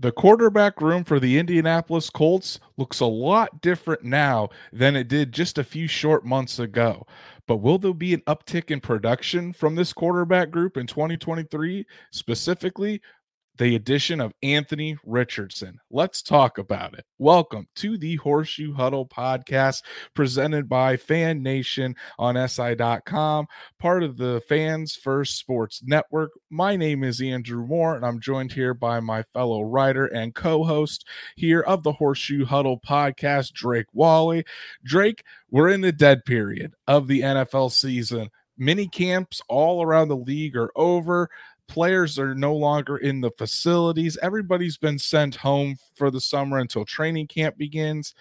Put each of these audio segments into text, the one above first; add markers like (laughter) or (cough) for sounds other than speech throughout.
the quarterback room for the Indianapolis Colts looks a lot different now than it did just a few short months ago. But will there be an uptick in production from this quarterback group in 2023? Specifically, the addition of Anthony Richardson. Let's talk about it. Welcome to the Horseshoe Huddle podcast presented by Fan Nation on SI.com, part of the Fans First Sports Network. My name is Andrew Moore, and I'm joined here by my fellow writer and co host here of the Horseshoe Huddle podcast, Drake Wally. Drake, we're in the dead period of the NFL season. Mini camps all around the league are over players are no longer in the facilities. Everybody's been sent home for the summer until training camp begins.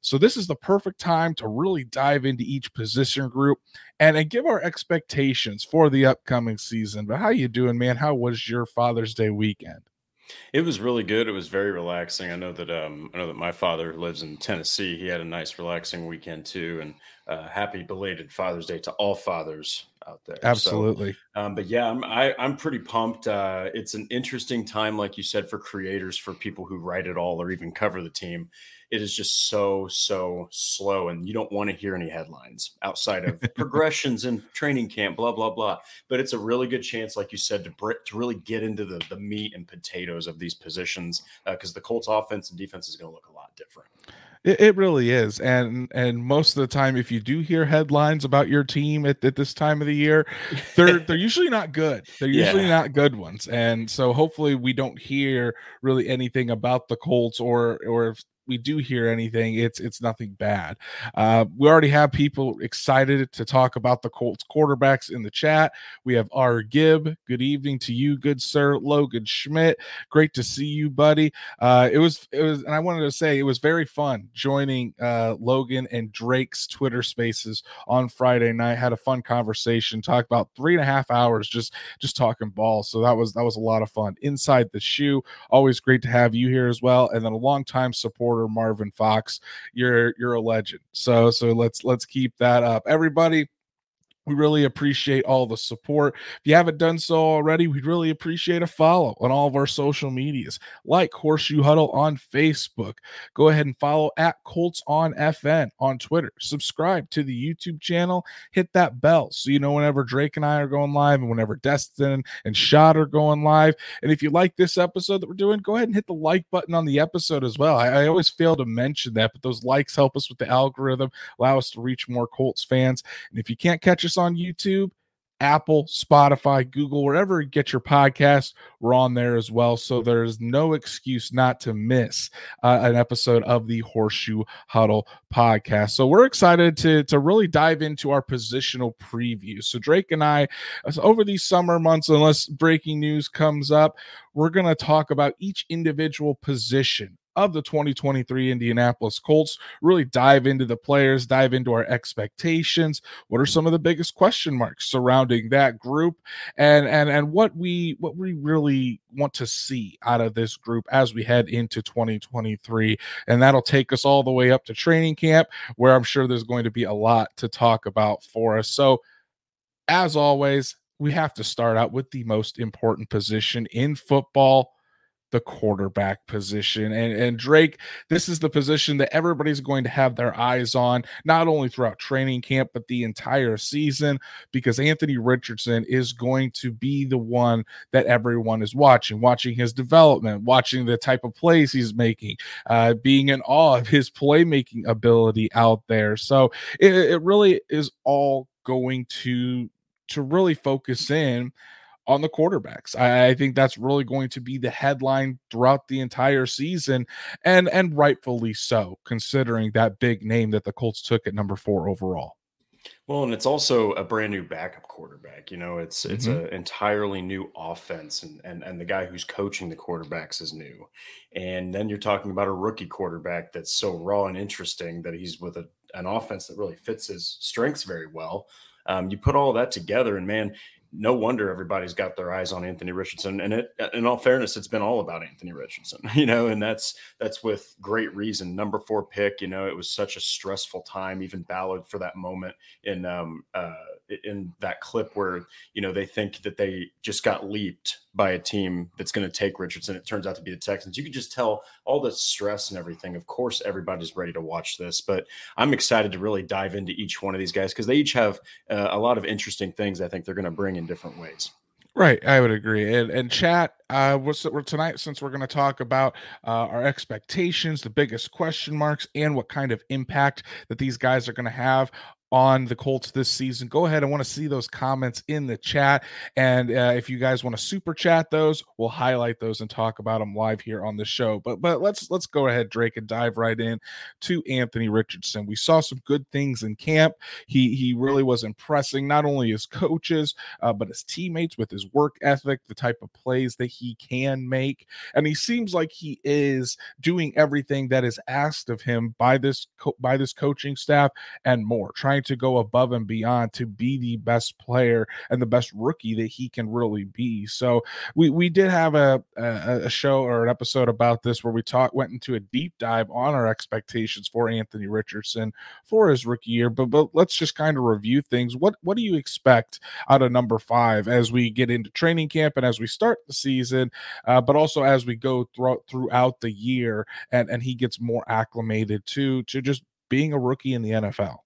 So this is the perfect time to really dive into each position group and, and give our expectations for the upcoming season. But how you doing, man? How was your Father's Day weekend? It was really good. It was very relaxing. I know that um, I know that my father lives in Tennessee. He had a nice, relaxing weekend too. And uh, happy belated Father's Day to all fathers out there. Absolutely. So, um, but yeah, I'm I, am i am pretty pumped. Uh, it's an interesting time, like you said, for creators, for people who write it all or even cover the team. It is just so so slow, and you don't want to hear any headlines outside of (laughs) progressions and training camp, blah blah blah. But it's a really good chance, like you said, to to really get into the the meat and potatoes of these positions because uh, the Colts offense and defense is going to look a lot different. It, it, really is, and and most of the time, if you do hear headlines about your team at, at this time of the year, they're (laughs) they're usually not good. They're usually yeah. not good ones, and so hopefully we don't hear really anything about the Colts or or if we do hear anything, it's it's nothing bad. Uh, we already have people excited to talk about the Colts quarterbacks in the chat. We have R. Gibb. Good evening to you, good sir. Logan Schmidt. Great to see you, buddy. Uh, it was it was, and I wanted to say it was very fun joining uh, Logan and Drake's Twitter Spaces on Friday night. Had a fun conversation. Talked about three and a half hours just just talking ball. So that was that was a lot of fun. Inside the shoe, always great to have you here as well. And then a long time support reporter Marvin Fox. You're you're a legend. So so let's let's keep that up. Everybody we really appreciate all the support. If you haven't done so already, we'd really appreciate a follow on all of our social medias, like Horseshoe Huddle on Facebook. Go ahead and follow at Colts on FN on Twitter. Subscribe to the YouTube channel. Hit that bell so you know whenever Drake and I are going live and whenever Destin and Shot are going live. And if you like this episode that we're doing, go ahead and hit the like button on the episode as well. I, I always fail to mention that, but those likes help us with the algorithm, allow us to reach more Colts fans. And if you can't catch us on YouTube, Apple, Spotify, Google, wherever you get your podcast, we're on there as well. So there's no excuse not to miss uh, an episode of the Horseshoe Huddle podcast. So we're excited to, to really dive into our positional preview. So Drake and I, over these summer months, unless breaking news comes up, we're going to talk about each individual position of the 2023 Indianapolis Colts. Really dive into the players, dive into our expectations. What are some of the biggest question marks surrounding that group, and and and what we what we really want to see out of this group as we head into 2023, and that'll take us all the way up to training camp, where I'm sure there's going to be a lot to talk about for us. So, as always. We have to start out with the most important position in football the quarterback position. And, and Drake, this is the position that everybody's going to have their eyes on, not only throughout training camp, but the entire season, because Anthony Richardson is going to be the one that everyone is watching, watching his development, watching the type of plays he's making, uh, being in awe of his playmaking ability out there. So it, it really is all going to to really focus in on the quarterbacks. I, I, think that's really going to be the headline throughout the entire season, and and rightfully so, considering that big name that the Colts took at number four overall. Well, and it's also a brand new backup quarterback. You know, it's it's mm-hmm. an entirely new offense, and, and and the guy who's coaching the quarterbacks is new. And then you're talking about a rookie quarterback that's so raw and interesting that he's with a, an offense that really fits his strengths very well. Um, you put all that together, and man, no wonder everybody's got their eyes on Anthony Richardson. And it, in all fairness, it's been all about Anthony Richardson, (laughs) you know, and that's that's with great reason. Number four pick, you know, it was such a stressful time. Even Ballard for that moment in um, uh, in that clip where you know they think that they just got leaped by a team that's going to take Richardson. It turns out to be the Texans. You can just tell all the stress and everything. Of course, everybody's ready to watch this, but I'm excited to really dive into each one of these guys because they each have uh, a lot of interesting things. I think they're going to bring in different ways. Right, I would agree. And and chat, uh, what's we're tonight since we're going to talk about uh, our expectations, the biggest question marks, and what kind of impact that these guys are going to have on the Colts this season. Go ahead. I want to see those comments in the chat. And uh, if you guys want to super chat those, we'll highlight those and talk about them live here on the show. But but let's let's go ahead, Drake, and dive right in to Anthony Richardson. We saw some good things in camp. He he really was impressing not only his coaches uh, but his teammates with his work ethic, the type of plays that he can make, and he seems like he is doing everything that is asked of him by this co- by this coaching staff and more. Trying trying to go above and beyond to be the best player and the best rookie that he can really be. So we we did have a a, a show or an episode about this where we talked went into a deep dive on our expectations for Anthony Richardson for his rookie year. But but let's just kind of review things. What what do you expect out of number five as we get into training camp and as we start the season, uh, but also as we go throughout throughout the year and and he gets more acclimated to to just being a rookie in the NFL.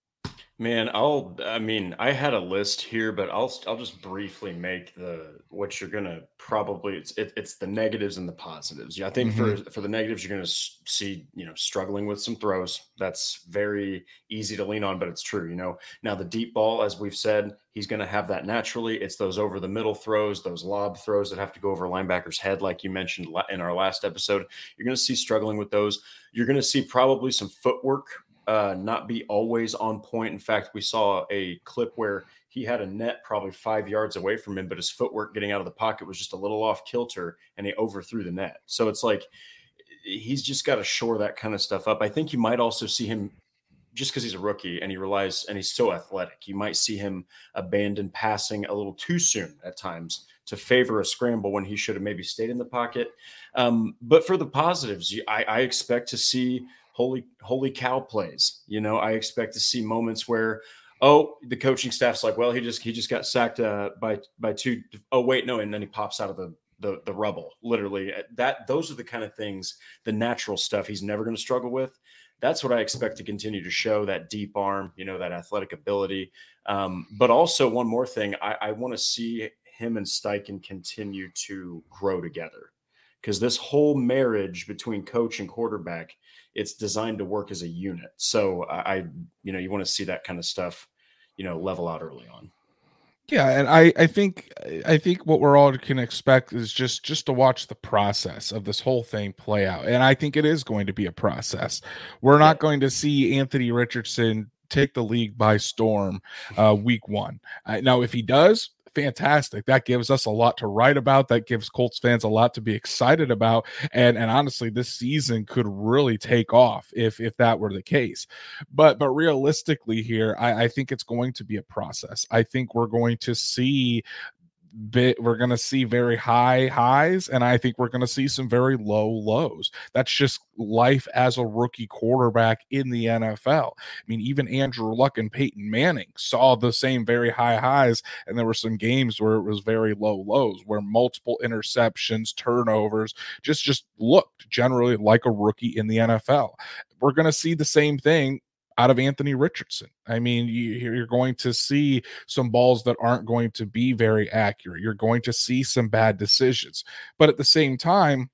Man, I'll I mean, I had a list here, but I'll I'll just briefly make the what you're gonna probably it's it, it's the negatives and the positives. Yeah, I think mm-hmm. for for the negatives, you're gonna see you know struggling with some throws. That's very easy to lean on, but it's true. You know, now the deep ball, as we've said, he's gonna have that naturally. It's those over the middle throws, those lob throws that have to go over linebacker's head, like you mentioned in our last episode. You're gonna see struggling with those. You're gonna see probably some footwork uh, not be always on point. In fact, we saw a clip where he had a net probably five yards away from him, but his footwork getting out of the pocket was just a little off kilter and he overthrew the net. So it's like he's just got to shore that kind of stuff up. I think you might also see him just because he's a rookie and he relies and he's so athletic, you might see him abandon passing a little too soon at times to favor a scramble when he should have maybe stayed in the pocket. Um, but for the positives, I, I expect to see holy holy cow plays. You know, I expect to see moments where oh the coaching staff's like well he just he just got sacked uh, by by two oh wait no and then he pops out of the the the rubble literally. Uh, that those are the kind of things the natural stuff he's never going to struggle with. That's what i expect to continue to show that deep arm you know that athletic ability. Um, but also one more thing i, I want to see him and steichen continue to grow together. Because this whole marriage between coach and quarterback it's designed to work as a unit. So I, you know, you want to see that kind of stuff, you know, level out early on. Yeah, and I I think I think what we're all can expect is just just to watch the process of this whole thing play out. And I think it is going to be a process. We're not going to see Anthony Richardson take the league by storm uh, week one. Uh, now, if he does, fantastic. That gives us a lot to write about. That gives Colts fans a lot to be excited about. And and honestly, this season could really take off if if that were the case. But but realistically here, I, I think it's going to be a process. I think we're going to see bit we're going to see very high highs and i think we're going to see some very low lows. That's just life as a rookie quarterback in the nfl i mean even andrew luck and peyton manning saw the same very high highs and there were some games where it was very low lows where multiple interceptions turnovers just just looked generally like a rookie in the nfl we're going to see the same thing out of Anthony Richardson. I mean, you, are going to see some balls that aren't going to be very accurate. You're going to see some bad decisions. But at the same time,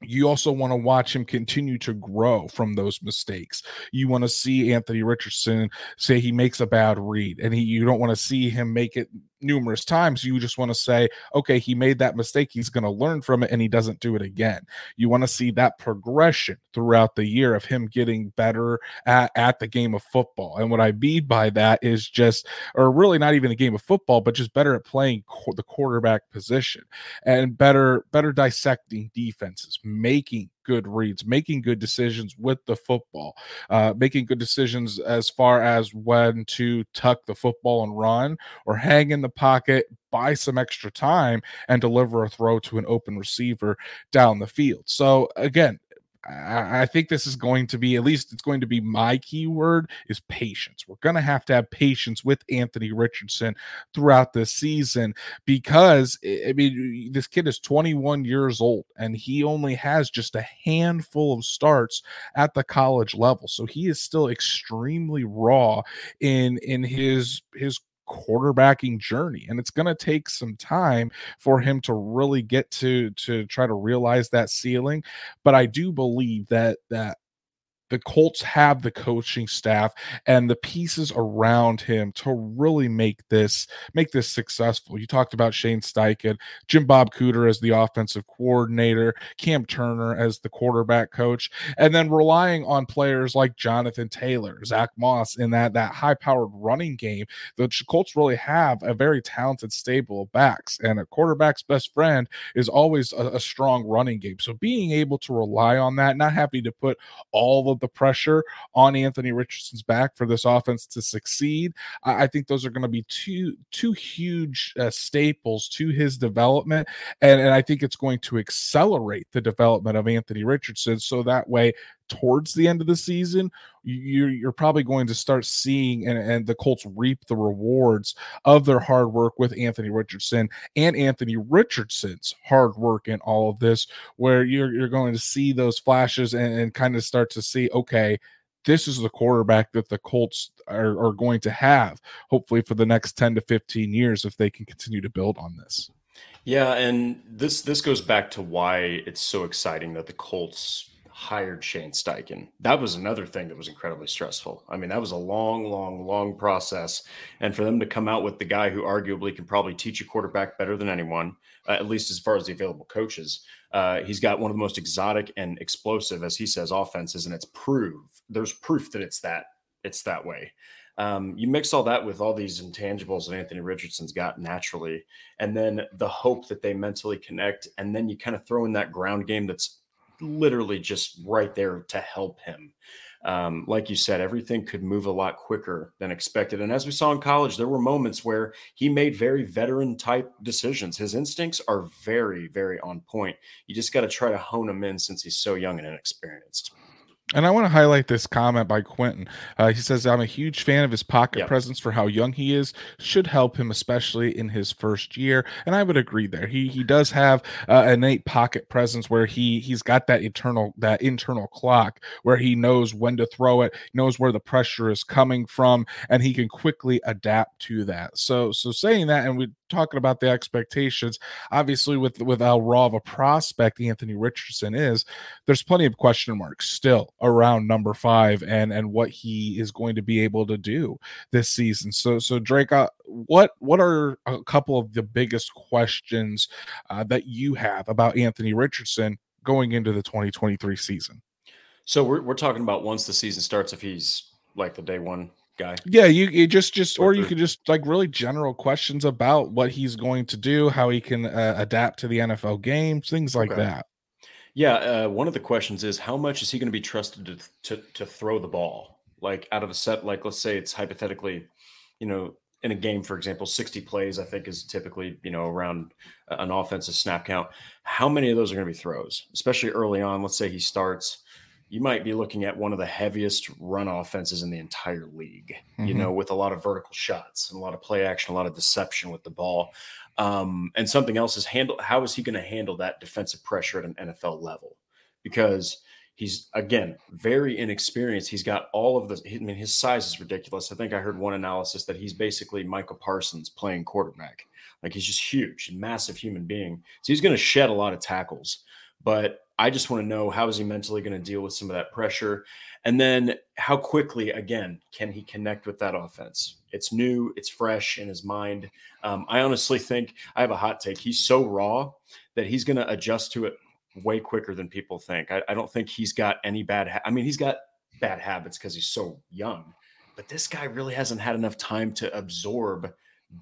you also want to watch him continue to grow from those mistakes. You want to see Anthony Richardson say he makes a bad read and he you don't want to see him make it numerous times. You just want to say, okay, he made that mistake. He's going to learn from it and he doesn't do it again. You want to see that progression throughout the year of him getting better at, at the game of football. And what I mean by that is just, or really not even a game of football, but just better at playing co- the quarterback position and better, better dissecting defenses, making good reads, making good decisions with the football, uh, making good decisions as far as when to tuck the football and run or hang in the pocket, buy some extra time, and deliver a throw to an open receiver down the field. So, again, I think this is going to be at least it's going to be my keyword is patience. We're going to have to have patience with Anthony Richardson throughout the season because I mean this kid is 21 years old and he only has just a handful of starts at the college level. So he is still extremely raw in in his his quarterbacking journey and it's going to take some time for him to really get to to try to realize that ceiling but i do believe that that the Colts have the coaching staff and the pieces around him to really make this make this successful. You talked about Shane Steichen, Jim Bob Cooter as the offensive coordinator, Cam Turner as the quarterback coach, and then relying on players like Jonathan Taylor, Zack Moss in that that high powered running game. The Colts really have a very talented stable of backs, and a quarterback's best friend is always a, a strong running game. So being able to rely on that, not having to put all the pressure on Anthony Richardson's back for this offense to succeed. I, I think those are going to be two two huge uh, staples to his development, and, and I think it's going to accelerate the development of Anthony Richardson. So that way, towards the end of the season, you're, you're probably going to start seeing and, and the Colts reap the rewards of their hard work with Anthony Richardson and Anthony Richardson's hard work in all of this, where you're, you're going to see those flashes and, and kind of start to see, okay, this is the quarterback that the Colts are, are going to have, hopefully, for the next 10 to 15 years if they can continue to build on this. Yeah, and this this goes back to why it's so exciting that the Colts hired Shane Steichen. That was another thing that was incredibly stressful. I mean, that was a long, long, long process. And for them to come out with the guy who arguably can probably teach a quarterback better than anyone, uh, at least as far as the available coaches, uh, he's got one of the most exotic and explosive, as he says, offenses, and it's proof. There's proof that it's that it's that way. Um, you mix all that with all these intangibles that Anthony Richardson's got naturally, and then the hope that they mentally connect, and then you kind of throw in that ground game that's literally just right there to help him. Um, like you said, everything could move a lot quicker than expected. And as we saw in college, there were moments where he made very veteran type decisions. His instincts are very, very on point. You just got to try to hone them in since he's so young and inexperienced. And I want to highlight this comment by Quentin. Uh, he says, I'm a huge fan of his pocket yep. presence for how young he is. Should help him, especially in his first year. And I would agree there. He he does have uh, innate pocket presence where he he's got that eternal that internal clock where he knows when to throw it, knows where the pressure is coming from, and he can quickly adapt to that. So so saying that, and we're talking about the expectations, obviously with with how raw of a prospect Anthony Richardson is, there's plenty of question marks still around number five and and what he is going to be able to do this season. So so Drake, uh, what what are a couple of the biggest questions uh, that you have about Anthony Richardson going into the 2023 season? So we're we're talking about once the season starts, if he's like the day one guy. Yeah, you, you just just or you could just like really general questions about what he's going to do, how he can uh, adapt to the NFL games, things like okay. that. Yeah, uh, one of the questions is how much is he going to be trusted to, to to throw the ball? Like out of a set, like let's say it's hypothetically, you know, in a game, for example, 60 plays, I think is typically, you know, around an offensive snap count. How many of those are going to be throws, especially early on? Let's say he starts, you might be looking at one of the heaviest run offenses in the entire league, mm-hmm. you know, with a lot of vertical shots and a lot of play action, a lot of deception with the ball. Um, and something else is handle. How is he going to handle that defensive pressure at an NFL level? Because he's again very inexperienced. He's got all of the. I mean, his size is ridiculous. I think I heard one analysis that he's basically Micah Parsons playing quarterback. Like he's just huge, massive human being. So he's going to shed a lot of tackles. But I just want to know how is he mentally going to deal with some of that pressure, and then how quickly again can he connect with that offense? It's new, it's fresh in his mind. Um, I honestly think I have a hot take. He's so raw that he's going to adjust to it way quicker than people think. I, I don't think he's got any bad. Ha- I mean, he's got bad habits because he's so young, but this guy really hasn't had enough time to absorb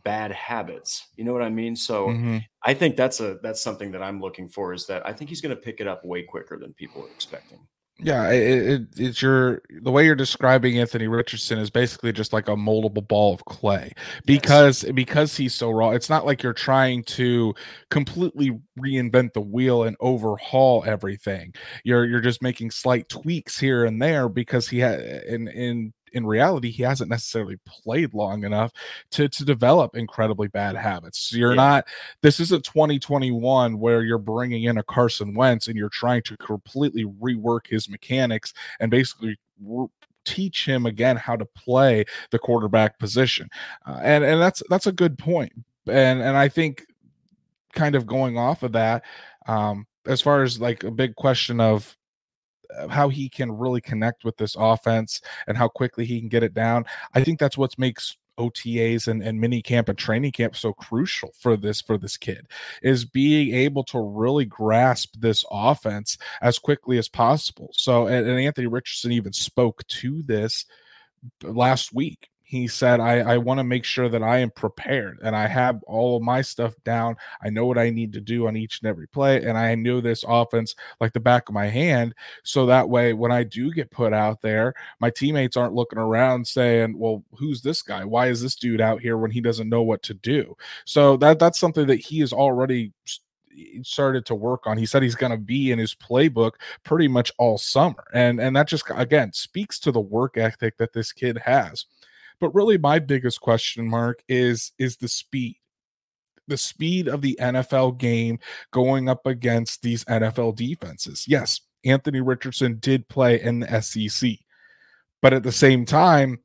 bad habits. You know what I mean? So mm-hmm. I think that's a that's something that I'm looking for is that I think he's going to pick it up way quicker than people are expecting. Yeah, it, it, it's your the way you're describing Anthony Richardson is basically just like a moldable ball of clay because yes. because he's so raw. It's not like you're trying to completely reinvent the wheel and overhaul everything. You're you're just making slight tweaks here and there because he had in in in reality, he hasn't necessarily played long enough to to develop incredibly bad habits. you're yeah. not. This isn't 2021 where you're bringing in a Carson Wentz and you're trying to completely rework his mechanics and basically teach him again how to play the quarterback position. Uh, and and that's that's a good point. And and I think kind of going off of that um as far as like a big question of how he can really connect with this offense and how quickly he can get it down. I think that's what makes OTAs and, and mini camp and training camp so crucial for this for this kid is being able to really grasp this offense as quickly as possible. So and, and Anthony Richardson even spoke to this last week he said i, I want to make sure that i am prepared and i have all of my stuff down i know what i need to do on each and every play and i know this offense like the back of my hand so that way when i do get put out there my teammates aren't looking around saying well who's this guy why is this dude out here when he doesn't know what to do so that that's something that he is already started to work on. He said he's going to be in his playbook pretty much all summer. And and that just again speaks to the work ethic that this kid has. But really, my biggest question mark is is the speed the speed of the NFL game going up against these NFL defenses. Yes, Anthony Richardson did play in the SEC, but at the same time,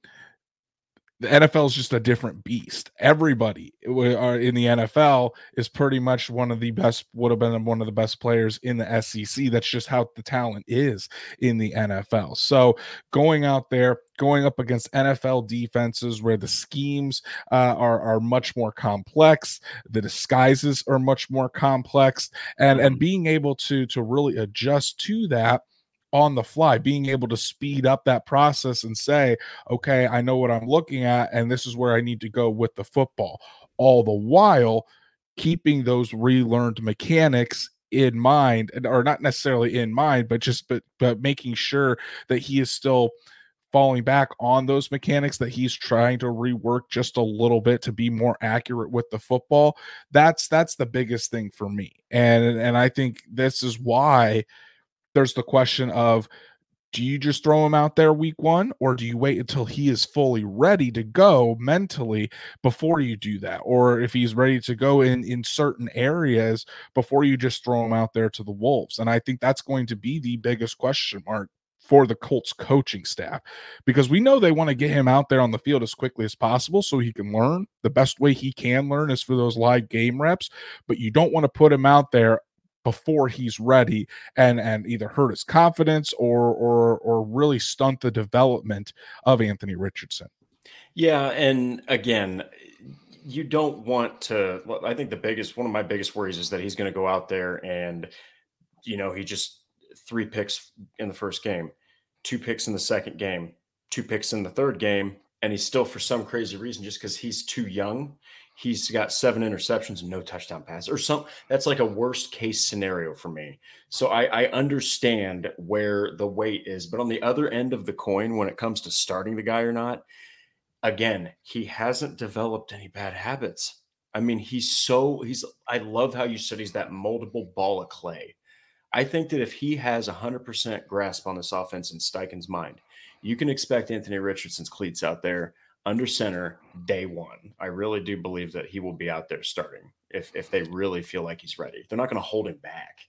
the NFL is just a different beast. Everybody uh, in the NFL is pretty much one of the best, would have been one of the best players in the SEC. That's just how the talent is in the NFL. So going out there, going up against NFL defenses where the schemes uh, are are much more complex, the disguises are much more complex, and and being able to to really adjust to that on the fly, being able to speed up that process and say, okay, I know what I'm looking at, and this is where I need to go with the football. All the while keeping those relearned mechanics in mind, or not necessarily in mind, but just but but making sure that he is still falling back on those mechanics that he's trying to rework just a little bit to be more accurate with the football that's that's the biggest thing for me. And and i think this is why there's the question of do you just throw him out there week one or do you wait until he is fully ready to go mentally before you do that? Or if he's ready to go in in certain areas before you just throw him out there to the wolves? And i think that's going to be the biggest question mark for the Colts coaching staff because we know they want to get him out there on the field as quickly as possible so he can learn. The best way he can learn is for those live game reps, but you don't want to put him out there before he's ready and and either hurt his confidence or or or really stunt the development of Anthony Richardson. Yeah, and again, you don't want to I think the biggest one of my biggest worries is that he's going to go out there and you know, he just three picks in the first game, two picks in the second game, two picks in the third game, and he's still for some crazy reason just because he's too young he's got seven interceptions and no touchdown pass or some that's like a worst case scenario for me. So I, I understand where the weight is but on the other end of the coin when it comes to starting the guy or not again he hasn't developed any bad habits. I mean he's so he's i love how you said he's that moldable ball of clay i think that if he has 100% grasp on this offense in steichen's mind you can expect anthony richardson's cleats out there under center day one. I really do believe that he will be out there starting if if they really feel like he's ready. They're not going to hold him back.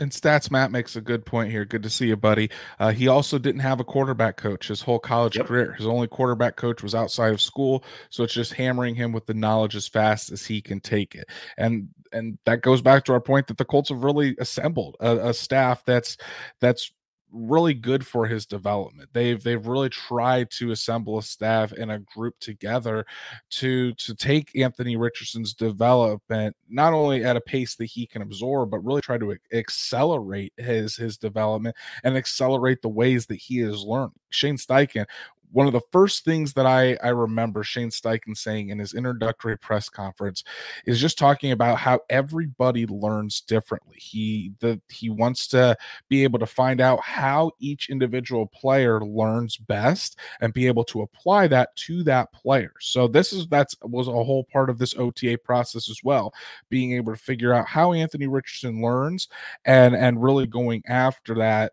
And Stats Matt makes a good point here. Good to see you, buddy. Uh, he also didn't have a quarterback coach his whole college yep. career. His only quarterback coach was outside of school, so it's just hammering him with the knowledge as fast as he can take it. And and that goes back to our point that the Colts have really assembled a, a staff that's that's really good for his development. They've they've really tried to assemble a staff and a group together to to take Anthony Richardson's development not only at a pace that he can absorb, but really try to accelerate his his development and accelerate the ways that he is learning. Shane Steichen one of the first things that I, I remember Shane Steichen saying in his introductory press conference is just talking about how everybody learns differently. He the he wants to be able to find out how each individual player learns best and be able to apply that to that player. So this is that's was a whole part of this OTA process as well, being able to figure out how Anthony Richardson learns and and really going after that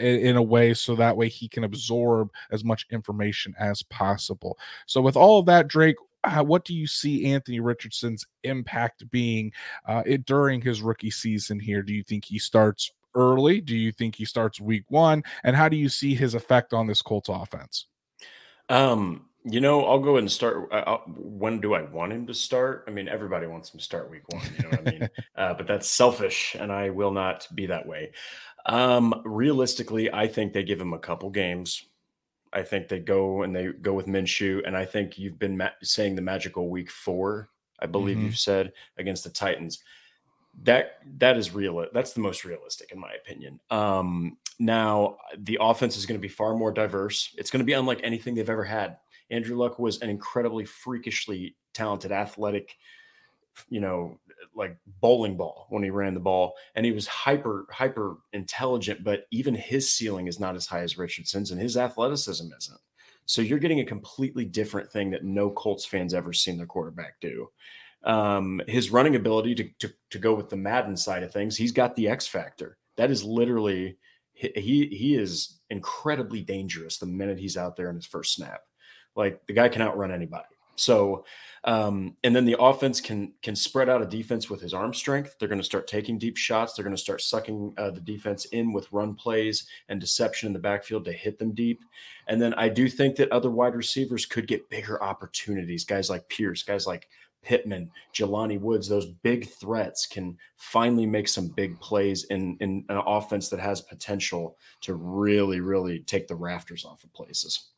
in a way so that way he can absorb as much information as possible. So, with all of that, Drake, what do you see Anthony Richardson's impact being uh, it, during his rookie season here? Do you think he starts early? Do you think he starts week one? And how do you see his effect on this Colts offense? Um, you know, I'll go ahead and start. Uh, uh, when do I want him to start? I mean, everybody wants him to start week one. You know what I mean? (laughs) Uh, but that's selfish, and I will not be that way. Um, realistically, I think they give him a couple games. I think they go and they go with Minshew, and I think you've been ma- saying the magical week four. I believe mm-hmm. you've said against the Titans. That that is real. That's the most realistic, in my opinion. Um, now the offense is going to be far more diverse. It's going to be unlike anything they've ever had. Andrew Luck was an incredibly freakishly talented, athletic, you know, like bowling ball when he ran the ball and he was hyper hyper intelligent but even his ceiling is not as high as richardson's and his athleticism isn't. So you're getting a completely different thing that no colts fans ever seen their quarterback do. Um, his running ability to, to, to go with the madden side of things he's got the x factor. That is literally he he is incredibly dangerous the minute he's out there in his first snap. Like the guy can outrun anybody so, um, and then the offense can can spread out a defense with his arm strength. They're going to start taking deep shots. They're going to start sucking uh, the defense in with run plays and deception in the backfield to hit them deep. And then I do think that other wide receivers could get bigger opportunities. Guys like Pierce, guys like Pittman, Jelani Woods, those big threats can finally make some big plays in, in an offense that has potential to really, really take the rafters off of places.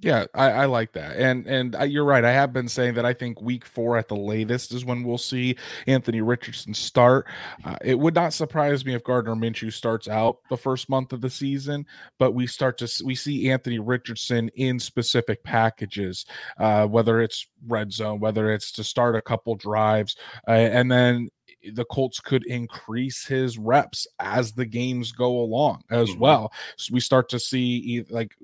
Yeah, I, I, like that, and and I, you're right. I have been saying that I think week four at the latest is when we'll see Anthony Richardson start. Uh, it would not surprise me if Gardner Minshew starts out the first month of the season, but we start to we see Anthony Richardson in specific packages, uh, whether it's red zone, whether it's to start a couple drives, uh, and then the Colts could increase his reps as the games go along as mm-hmm. well. So we start to see like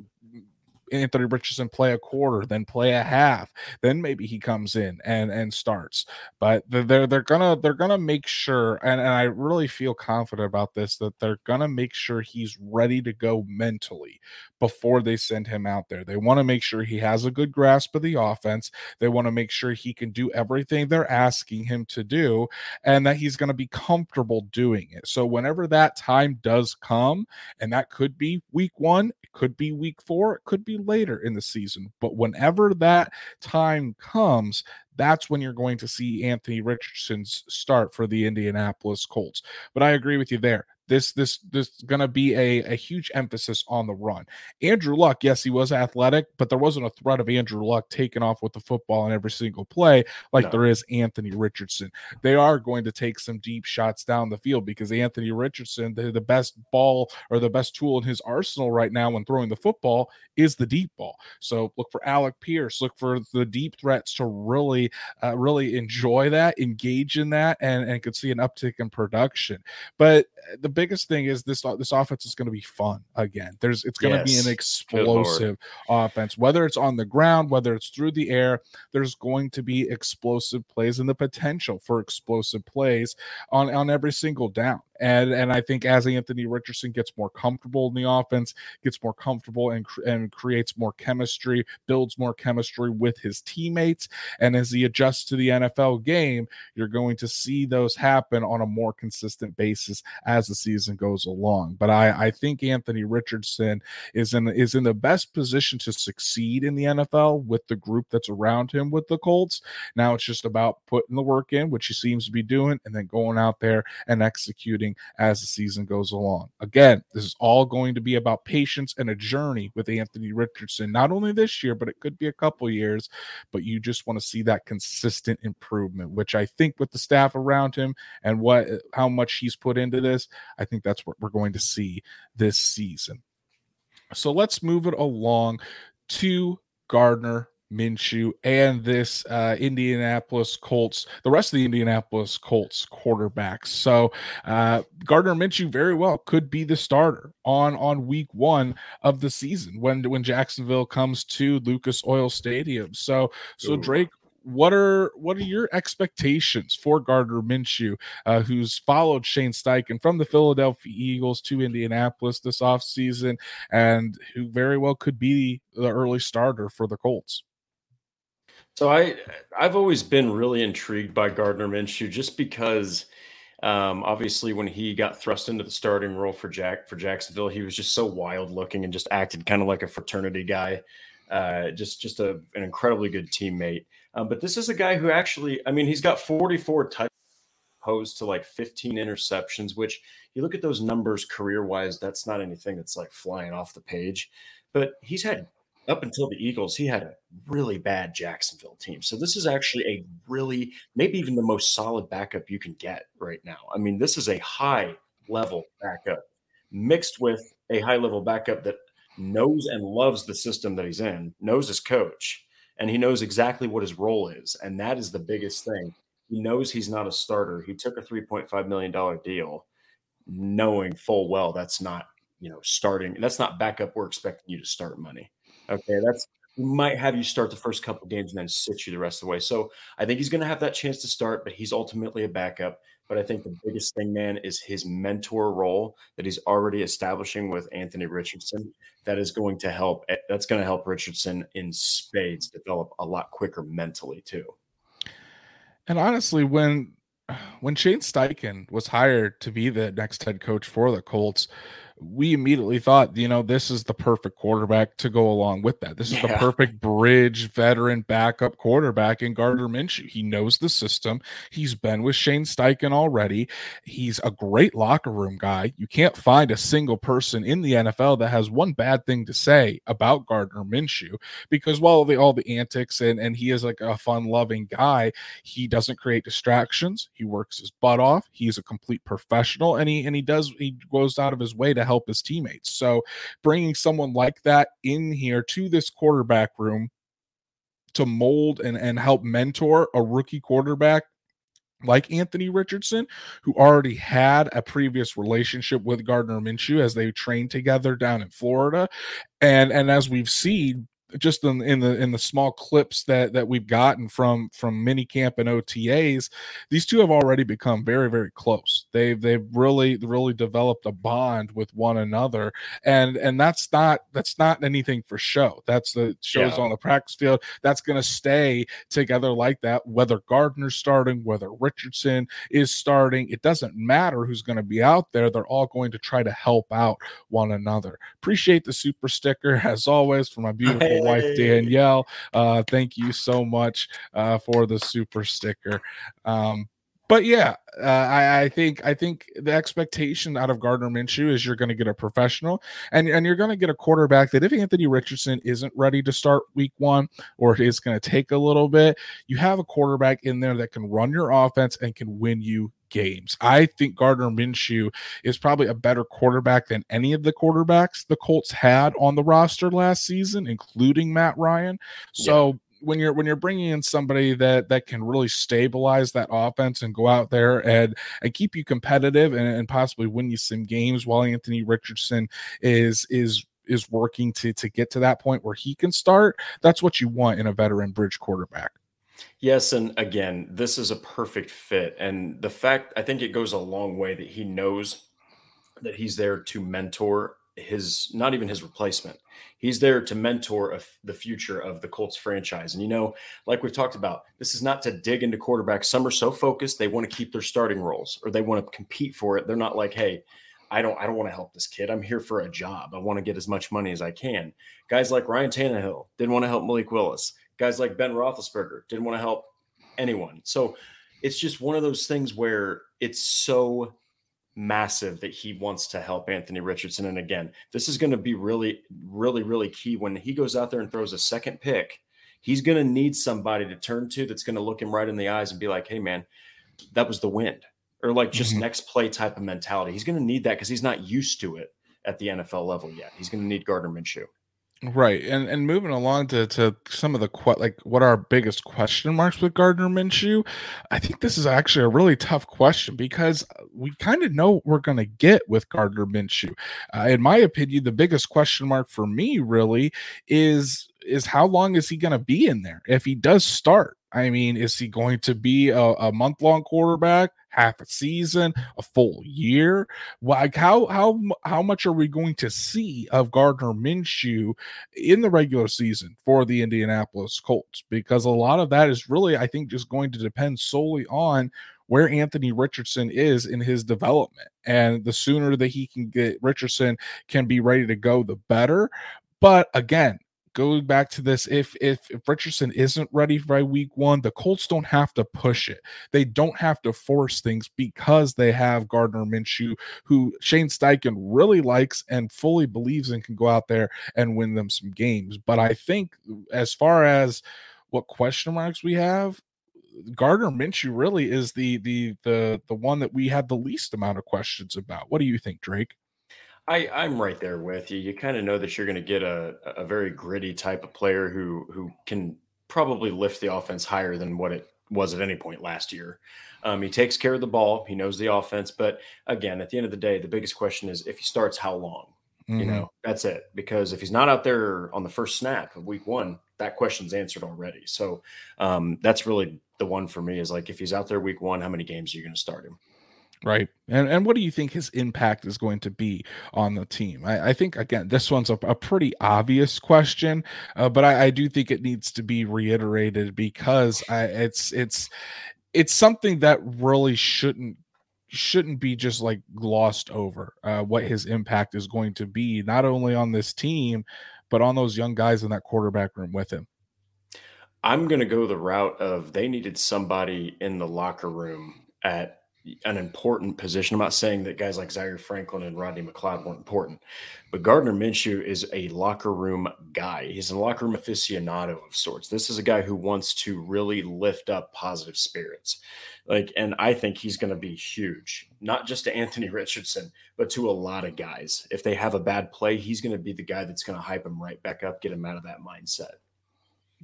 Anthony Richardson play a quarter, then play a half, then maybe he comes in and and starts. But they're they're gonna they're gonna make sure, and, and I really feel confident about this that they're gonna make sure he's ready to go mentally before they send him out there. They want to make sure he has a good grasp of the offense. They want to make sure he can do everything they're asking him to do and that he's going to be comfortable doing it. So whenever that time does come, and that could be week 1, it could be week 4, it could be later in the season, but whenever that time comes, that's when you're going to see Anthony Richardson's start for the Indianapolis Colts. But I agree with you there this this this going to be a, a huge emphasis on the run. Andrew Luck, yes, he was athletic, but there wasn't a threat of Andrew Luck taking off with the football on every single play like no. there is Anthony Richardson. They are going to take some deep shots down the field because Anthony Richardson, the, the best ball or the best tool in his arsenal right now when throwing the football is the deep ball. So look for Alec Pierce, look for the deep threats to really uh, really enjoy that, engage in that, and and could see an uptick in production. But the biggest thing is this uh, this offense is going to be fun again. There's it's going to yes. be an explosive offense, whether it's on the ground, whether it's through the air. There's going to be explosive plays and the potential for explosive plays on on every single down. And and I think as Anthony Richardson gets more comfortable in the offense, gets more comfortable and and creates more chemistry, builds more chemistry with his teammates, and as he adjusts to the NFL game, you're going to see those happen on a more consistent basis as the season goes along. But I I think Anthony Richardson is in is in the best position to succeed in the NFL with the group that's around him with the Colts. Now it's just about putting the work in, which he seems to be doing, and then going out there and executing as the season goes along. Again, this is all going to be about patience and a journey with Anthony Richardson, not only this year, but it could be a couple years. But you just want to see that consistent improvement, which I think with the staff around him and what how much he's put into this, I think that's what we're going to see this season. So let's move it along to Gardner Minshew and this uh, Indianapolis Colts, the rest of the Indianapolis Colts quarterbacks. So uh, Gardner Minshew very well could be the starter on on week one of the season when when Jacksonville comes to Lucas Oil Stadium. So so Drake, what are what are your expectations for Gardner Minshew, uh, who's followed Shane Steichen from the Philadelphia Eagles to Indianapolis this offseason and who very well could be the early starter for the Colts? So I I've always been really intrigued by Gardner Minshew just because um, obviously when he got thrust into the starting role for Jack for Jacksonville, he was just so wild looking and just acted kind of like a fraternity guy. Uh, just just a, an incredibly good teammate. Um, but this is a guy who actually, I mean, he's got 44 touchdowns opposed to like 15 interceptions, which you look at those numbers career wise, that's not anything that's like flying off the page. But he's had up until the Eagles, he had a really bad Jacksonville team. So this is actually a really, maybe even the most solid backup you can get right now. I mean, this is a high level backup mixed with a high level backup that knows and loves the system that he's in, knows his coach, and he knows exactly what his role is. And that is the biggest thing. He knows he's not a starter. He took a $3.5 million deal knowing full well that's not, you know, starting. That's not backup. We're expecting you to start money. Okay, that's we might have you start the first couple games and then sit you the rest of the way. So I think he's going to have that chance to start, but he's ultimately a backup. But I think the biggest thing, man, is his mentor role that he's already establishing with Anthony Richardson. That is going to help. Eh, that's going to help Richardson in spades develop a lot quicker mentally too. And honestly, when when Shane Steichen was hired to be the next head coach for the Colts, we immediately thought, you know, this is the perfect quarterback to go along with that. This is yeah. the perfect bridge veteran backup quarterback in Gardner Minshew. He knows the system. He's been with Shane Steichen already. He's a great locker room guy. You can't find a single person in the NFL that has one bad thing to say about Gardner Minshew because while the, all the antics and, and he is like a fun loving guy, he doesn't create distractions. He works his butt off. He's a complete professional and he and he does he goes out of his way to help his teammates. So bringing someone like that in here to this quarterback room to mold and, and help mentor a rookie quarterback like Anthony Richardson, who already had a previous relationship with Gardner Minshew as they trained together down in Florida. And and as we've seen, just in, in, the in the small clips that that we've gotten from from mini camp and OTAs, these two have already become very very close. They've they've really really developed a bond with one another, and and that's not that's not anything for show. That's the shows yeah. on the practice field. That's going to stay together like that. Whether Gardner's starting, whether Richardson is starting, it doesn't matter who's going to be out there. They're all going to try to help out one another. Appreciate the super sticker (laughs) as always for my (laughs) beautiful wife Danielle. Uh, thank you so much uh, for the super sticker. Um, but yeah, uh, I, I, think I think the expectation out of Gardner Minshew is you're going to get a professional, and and you're going to get a quarterback that if Anthony Richardson isn't ready to start Week One, or it's going to take a little bit, you have a quarterback in there that can run your offense and can win you games. I think Gardner Minshew is probably a better quarterback than any of the quarterbacks the Colts had on the roster last season, including Matt Ryan. So. Yeah when you're when you're bringing in somebody that that can really stabilize that offense and go out there and and keep you competitive and, and possibly win you some games while Anthony Richardson is is is working to to get to that point where he can start that's what you want in a veteran bridge quarterback Yes, and again, this is a perfect fit. And the fact I think it goes a long way that he knows that he's there to mentor his not even his replacement. He's there to mentor the future of the Colts franchise. And you know, like we've talked about, this is not to dig into quarterbacks. Some are so focused they want to keep their starting roles or they want to compete for it. They're not like, hey, I don't I don't want to help this kid. I'm here for a job. I want to get as much money as I can. Guys like Ryan Tannehill didn't want to help Malik Willis. Guys like Ben Roethlisberger didn't want to help anyone. So it's just one of those things where it's so massive that he wants to help Anthony Richardson. And again, this is going to be really, really, really key when he goes out there and throws a second pick. He's going to need somebody to turn to that's going to look him right in the eyes and be like, hey, man, that was the wind. Or like just mm-hmm. next play type of mentality. He's going to need that because he's not used to it at the NFL level yet. He's going to need Gardner Minshew. Right, and and moving along to to some of the que- like what are our biggest question marks with Gardner Minshew, I think this is actually a really tough question because uh, we kind of know what we're going to get with Gardner Minshew. Uh, in my opinion, the biggest question mark for me really is is how long is he going to be in there if he does start? I mean, is he going to be a, a month long quarterback? Half a season, a full year? Like how how how much are we going to see of Gardner Minshew in the regular season for the Indianapolis Colts? Because a lot of that is really, I think, just going to depend solely on where Anthony Richardson is in his development. And the sooner that he can get Richardson can be ready to go, the better. But again, going back to this, if, if if Richardson isn't ready by week one, the Colts don't have to push it. They don't have to force things because they have Gardner Minshew, who Shane Steichen really likes and fully believes and can go out there and win them some games. But I think as far as what question marks we have, Gardner Minshew really is the the the the one that we have the least amount of questions about. What do you think, Drake? I I'm right there with you. You kind of know that you're going to get a a very gritty type of player who who can probably lift the offense higher than what it was at any point last year. Um, he takes care of the ball. He knows the offense. But again, at the end of the day, the biggest question is if he starts, how long? Mm-hmm. You know, that's it. Because if he's not out there on the first snap of week one, that question's answered already. So um, that's really the one for me is like if he's out there week one, how many games are you going to start him? Right. And and what do you think his impact is going to be on the team? I, I think again, this one's a, a pretty obvious question, uh, but I, I, do think it needs to be reiterated because I, it's it's it's something that really shouldn't shouldn't be just like glossed over. Uh, what his impact is going to be, not only on this team, but on those young guys in that quarterback room with him. I'm going to go the route of they needed somebody in the locker room at an important position. I'm not saying that guys like Zaire Franklin and Rodney McLeod weren't important, but Gardner Minshew is a locker room guy. He's a locker room aficionado of sorts. This is a guy who wants to really lift up positive spirits. Like, and I think he's going to be huge, not just to Anthony (laughs) Richardson, but to a lot of guys. If they have a bad play, he's going to be the guy that's going to hype them right back up, get them out of that mindset.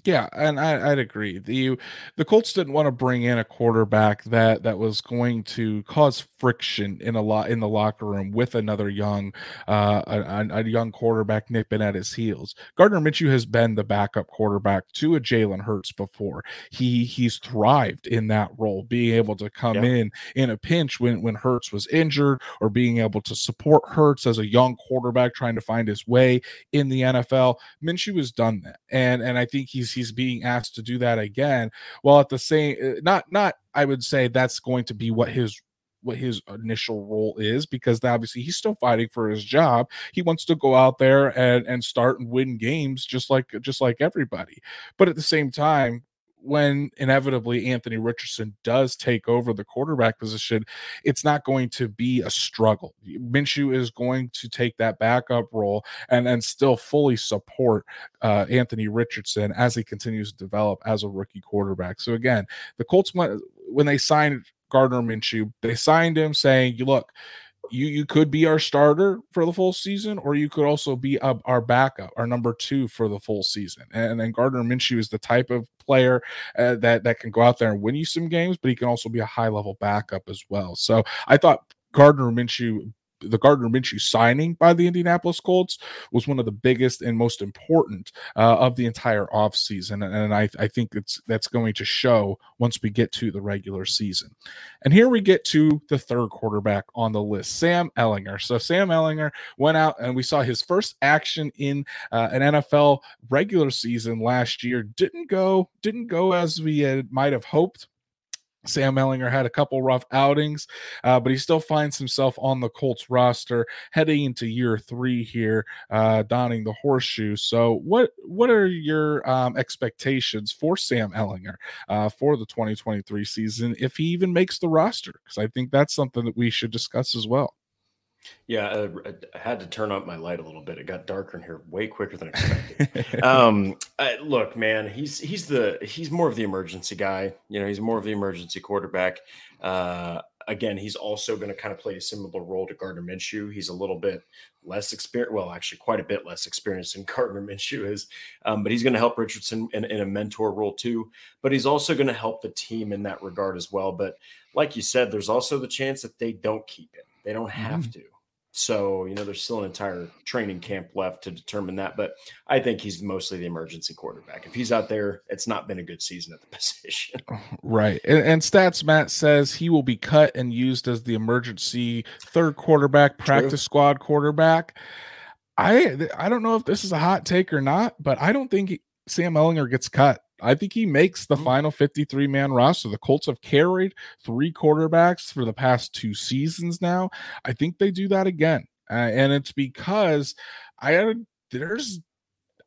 Yeah, and I, would agree. The the Colts didn't want to bring in a quarterback that that was going to cause friction in a lot in the locker room with another young uh, a, a, young quarterback nipping at his heels. Gardner Minshew has been the backup quarterback to a Jalen Hurts before. He he's thrived in that role, being able to come yeah. in in a pinch when when Hurts was injured, or being able to support Hurts as a young quarterback trying to find his way in the NFL. Minshew has done that, and and I think he's he's being asked to do that again while at the same uh, not not i would say that's going to be what his what his initial role is because obviously he's still fighting for his job. He wants to go out there and and start and win games just like just like everybody. But at the same time, when inevitably Anthony Richardson does take over the quarterback position, it's not going to be a struggle. Minshew is going to take that backup role and then still fully support uh, Anthony Richardson as he continues to develop as a rookie quarterback. So again, the Colts when they signed Gardner Minshew, they signed him saying, "You look." You you could be our starter for the full season, or you could also be a, our backup, our number two for the full season. And then Gardner Minshew is the type of player uh, that that can go out there and win you some games, but he can also be a high level backup as well. So I thought Gardner Minshew the Gardner Minshew signing by the Indianapolis Colts was one of the biggest and most important uh, of the entire offseason. And I, I think it's that's going to show once we get to the regular season. And here we get to the third quarterback on the list, Sam Ehlinger. So Sam Ehlinger went out and we saw his first action in uh, an NFL regular season last year. Didn't go, didn't go as we had, might have hoped. Sam Ehlinger had a couple rough outings, uh, but he still finds himself on the Colts roster heading into year three here, uh, donning the horseshoe. So, what what are your um, expectations for Sam Ehlinger uh, for the 2023 season if he even makes the roster? Because I think that's something that we should discuss as well. Yeah, uh, I had to turn up my light a little bit. It got darker in here way quicker than expected. (laughs) um, I, look, man, he's he's the he's more of the emergency guy. You know, he's more of the emergency quarterback. Uh, again, he's also going to kind of play a similar role to Gardner Minshew. He's a little bit less experienced, well, actually, quite a bit less experienced than (laughs) Gardner Minshew is, um, but he's going to help Richardson in, in, a mentor role too. But he's also going to help the team in that regard as well. But like you said, there's also the chance that they don't keep him. They don't have mm. to. So, you know, there's still an entire training camp left to determine that. But I think he's mostly the emergency quarterback. If he's out there, it's not been a good season at the (laughs) position. Uh-huh. Right. And, and Stats Matt says he will be cut and used as the emergency third quarterback, practice True. squad quarterback. I I don't know if this is a hot take or not, but I don't think Sam Ehlinger gets cut. I think he makes the mm-hmm. final 53 man roster. The Colts have carried three quarterbacks for the past two seasons now. I think they do that again. Uh, and it's because I there's,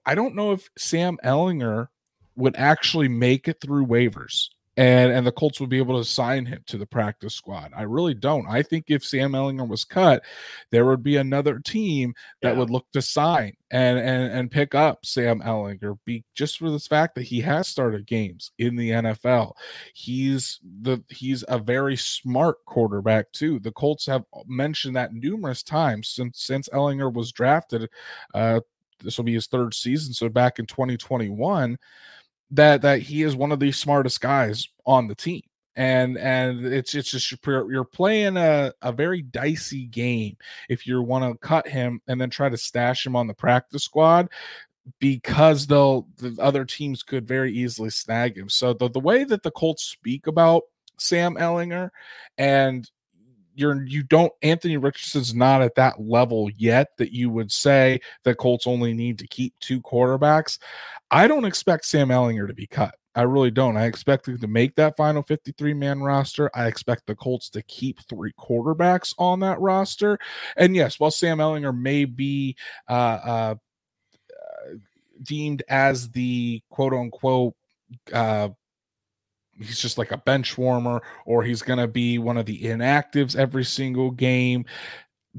I don't know if Sam Ehlinger would actually make it through waivers and and the Colts would be able to sign him to the practice squad. I really don't. I think if Sam Ehlinger was cut, there would be another team that yeah. would look to sign and and and pick up Sam Ehlinger be just for this fact that he has started games in the NFL. He's the he's a very smart quarterback too. The Colts have mentioned that numerous times since since Ehlinger was drafted. Uh, this will be his third season, so back in 2021 that that he is one of the smartest guys on the team. And and it's it's just you're playing a, a very dicey game if you want to cut him and then try to stash him on the practice squad because they'll the other teams could very easily snag him. So the, the way that the colts speak about sam ehlinger and you're you don't Anthony Richardson's not at that level yet that you would say that Colts only need to keep two quarterbacks. I don't expect Sam Ehlinger to be cut. I really don't. I expect him to make that final 53 man roster. I expect the Colts to keep three quarterbacks on that roster. And yes, while Sam Ehlinger may be uh, uh, deemed as the quote unquote uh, he's just like a bench warmer or he's going to be one of the inactives every single game.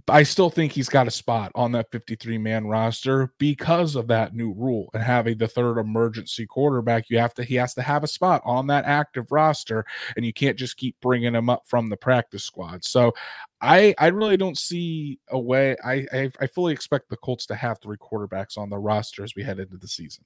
I still think he's got a spot on that 53 man roster because of that new rule and having the third emergency quarterback. You have to, he has to have a spot on that active roster and you can't just keep bringing him up from the practice squad. So I, I really don't see a way. I, I, I fully expect the Colts to have three quarterbacks on the roster as we head into the season.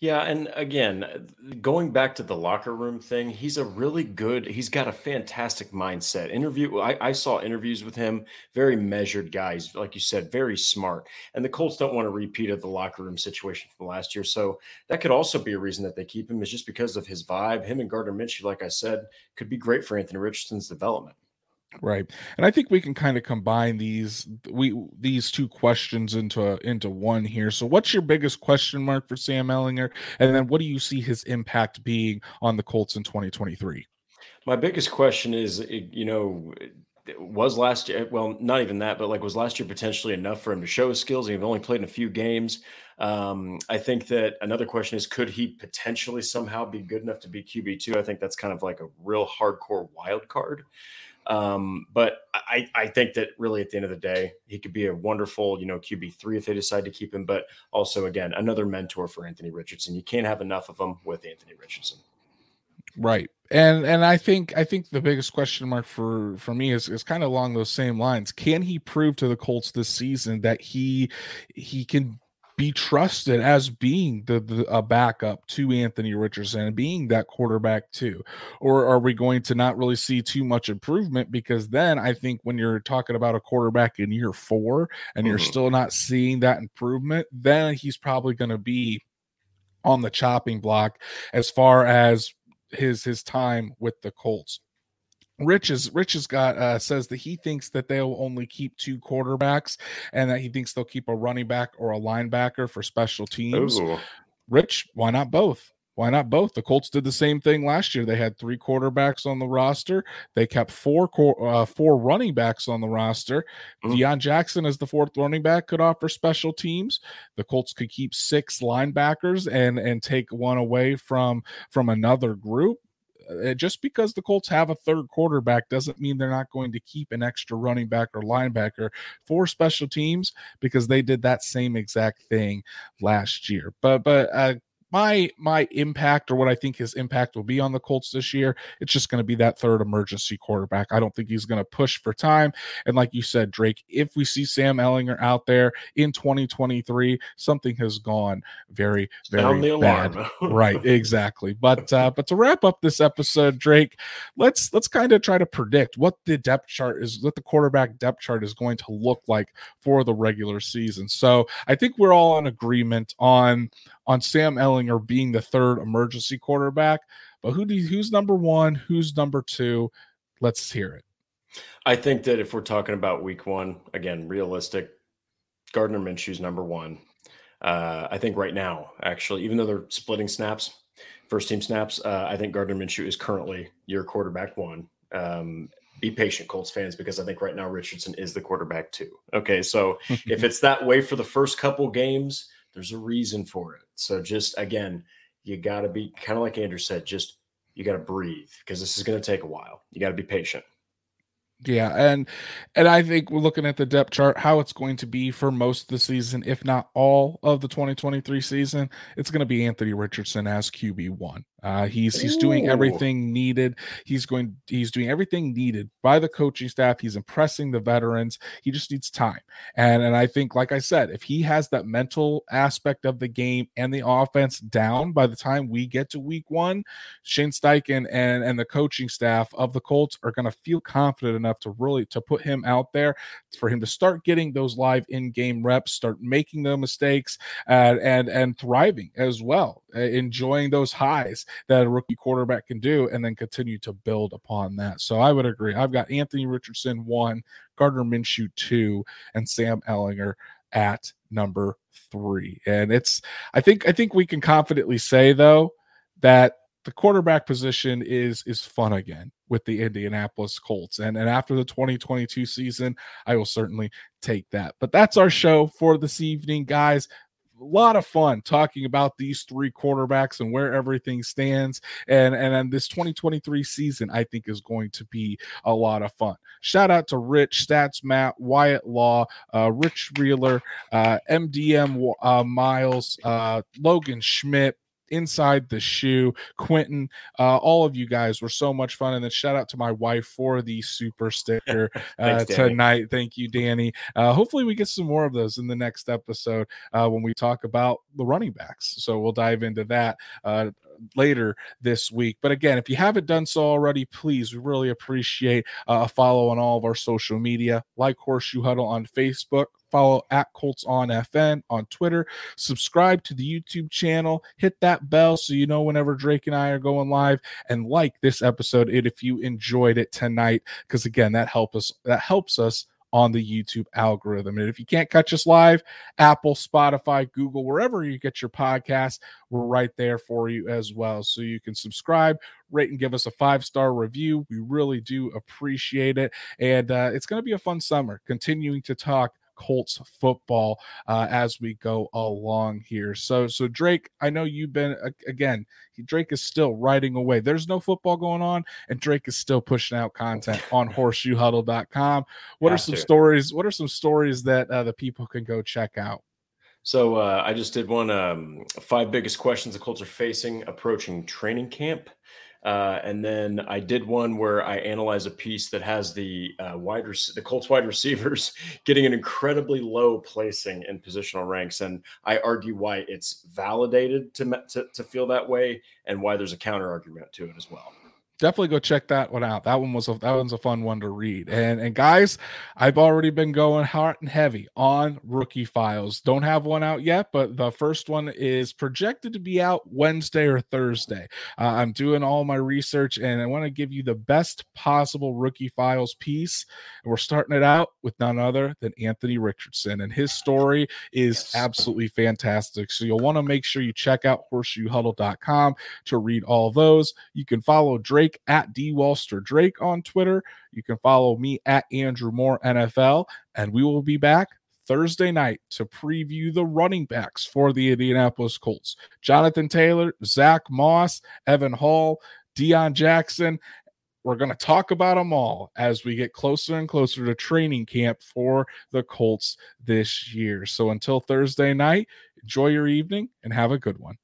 Yeah, and again, going back to the locker room thing, he's a really good. He's got a fantastic mindset. Interview. I, I saw interviews with him. Very measured guys, like you said, very smart. And the Colts don't want to repeat of the locker room situation from last year, so that could also be a reason that they keep him. Is just because of his vibe. Him and Gardner Minshew, like I said, could be great for Anthony Richardson's development. Right. And I think we can kind of combine these we these two questions into into one here. So what's your biggest question mark for Sam Ehlinger and then what do you see his impact being on the Colts in 2023? My biggest question is you know was last year well not even that but like was last year potentially enough for him to show his skills he's only played in a few games um, i think that another question is could he potentially somehow be good enough to be qb2 i think that's kind of like a real hardcore wild card um, but I, I think that really at the end of the day, he could be a wonderful, you know, QB three if they decide to keep him. But also, again, another mentor for Anthony Richardson. You can't have enough of them with Anthony Richardson. Right. And and I think I think the biggest question mark for for me is is kind of along those same lines. Can he prove to the Colts this season that he he can be trusted as being the, the, a backup to Anthony Richardson and being that quarterback too? Or are we going to not really see too much improvement? Because then I think when you're talking about a quarterback in year four and mm-hmm. you're still not seeing that improvement, then he's probably going to be on the chopping block as far as his his time with the Colts. Rich is Rich has got uh, says that he thinks that they'll only keep two quarterbacks and that he thinks they'll keep a running back or a linebacker for special teams. Ooh. Rich, why not both? Why not both? The Colts did the same thing last year. They had three quarterbacks on the roster. They kept four uh, four running backs on the roster. Mm. Deon Jackson as the fourth running back could offer special teams. The Colts could keep six linebackers and and take one away from from another group. Uh, just because the Colts have a third quarterback doesn't mean they're not going to keep an extra running back or linebacker for special teams because they did that same exact thing last year. But but uh, my my impact or what I think his impact will be on the Colts this year, it's just going to be that third emergency quarterback. I don't think he's going to push for time. And like you said, Drake, if we see Sam Ehlinger out there in 2023, something has gone very very bad. (laughs) right, exactly. But uh, but to wrap up this episode, Drake, let's let's kind of try to predict what the depth chart is, what the quarterback depth chart is going to look like for the regular season. So I think we're all in agreement on on Sam Ehlinger being the third emergency quarterback. But who do you, who's number one? Who's number two? Let's hear it. I think that if we're talking about week one, again, realistic, Gardner Minshew's number one. Uh, I think right now, actually, even though they're splitting snaps, first team snaps, uh, I think Gardner Minshew is currently your quarterback one. Um, be patient, Colts fans, because I think right now Richardson is the quarterback two. Okay, so (laughs) if it's that way for the first couple games, there's a reason for it. So just again, you got to be kind of like Andrew said, just you got to breathe because this is going to take a while. You got to be patient. Yeah, and and I think we're looking at the depth chart, how it's going to be for most of the season, if not all of the 2023 season. It's going to be Anthony Richardson as QB one. Uh, he's he's doing everything needed. He's going he's doing everything needed by the coaching staff. He's impressing the veterans. He just needs time. And and I think, like I said, if he has that mental aspect of the game and the offense down by the time we get to week one, Shane Steichen and and the coaching staff of the Colts are going to feel confident enough to really to put him out there for him to start getting those live in-game reps, start making the mistakes, uh, and and thriving as well, Uh, enjoying those highs that a rookie quarterback can do, and then continue to build upon that. So I would agree. I've got Anthony Richardson one, Gardner Minshew two, and Sam Ehlinger at number three. And it's I think I think we can confidently say though that the quarterback position is is fun again with the Indianapolis Colts. And and after the 2022 season, I will certainly take that. But that's our show for this evening, guys lot of fun talking about these three quarterbacks and where everything stands. And and, and this 2023 season, I think, is going to be a lot of fun. Shout out to Rich, Stats Matt, Wyatt Law, uh, Rich Reeler, uh, MDM uh, Miles, uh, Logan Schmidt, inside the shoe. Quentin, uh, all of you guys were so much fun. And then shout out to my wife for the super sticker (laughs) uh, Thanks, tonight. Thank you, Danny. Uh, hopefully, we get some more of those in the next episode uh, when we talk about the running backs. So we'll dive into that uh, later this week. But again, if you haven't done so already, please, we really appreciate uh, a follow on all of our social media, like Horseshoe Huddle on Facebook, follow at Colts on FN on Twitter, subscribe to the YouTube channel, hit that bell so you know whenever Drake and I are going live, and like this episode if you enjoyed it tonight. Because again, that help us that helps us on the YouTube algorithm. And if you can't catch us live, Apple, Spotify, Google, wherever you get your podcast, we're right there for you as well. So you can subscribe, rate, and give us a five star review. We really do appreciate it. And uh, it's going to be a fun summer continuing to talk Colts football uh, as we go along here. So, so Drake, I know you've been again. Drake is still riding away. There's no football going on, and Drake is still pushing out content (laughs) on horseshoehuddle.com. What are some to. stories? What are some stories that uh, the people can go check out? So uh, I just did one um, five biggest questions the Colts are facing approaching training camp. Uh, and then I did one where I analyze a piece that has the uh, wide rec- the Colts wide receivers (laughs) getting an incredibly low placing in positional ranks, and I argue why it's validated to, to, to feel that way, and why there's a counter argument to it as well definitely go check that one out. That one was a, that one's a fun one to read. And and guys, I've already been going hard and heavy on rookie files. Don't have one out yet, but the first one is projected to be out Wednesday or Thursday. Uh, I'm doing all my research and I want to give you the best possible rookie files piece. And we're starting it out with none other than Anthony Richardson, and his story is yes. absolutely fantastic. So you'll want to make sure you check out horseshoehuddle.com to read all those. You can follow Drake Drake at D Walster Drake on Twitter. You can follow me at Andrew Moore NFL, and we will be back Thursday night to preview the running backs for the Indianapolis Colts. Jonathan Taylor, Zack Moss, Evan Hull, Deon Jackson. We're going to talk about them all as we get closer and closer to training camp for the Colts this year. So until Thursday night, enjoy your evening and have a good one.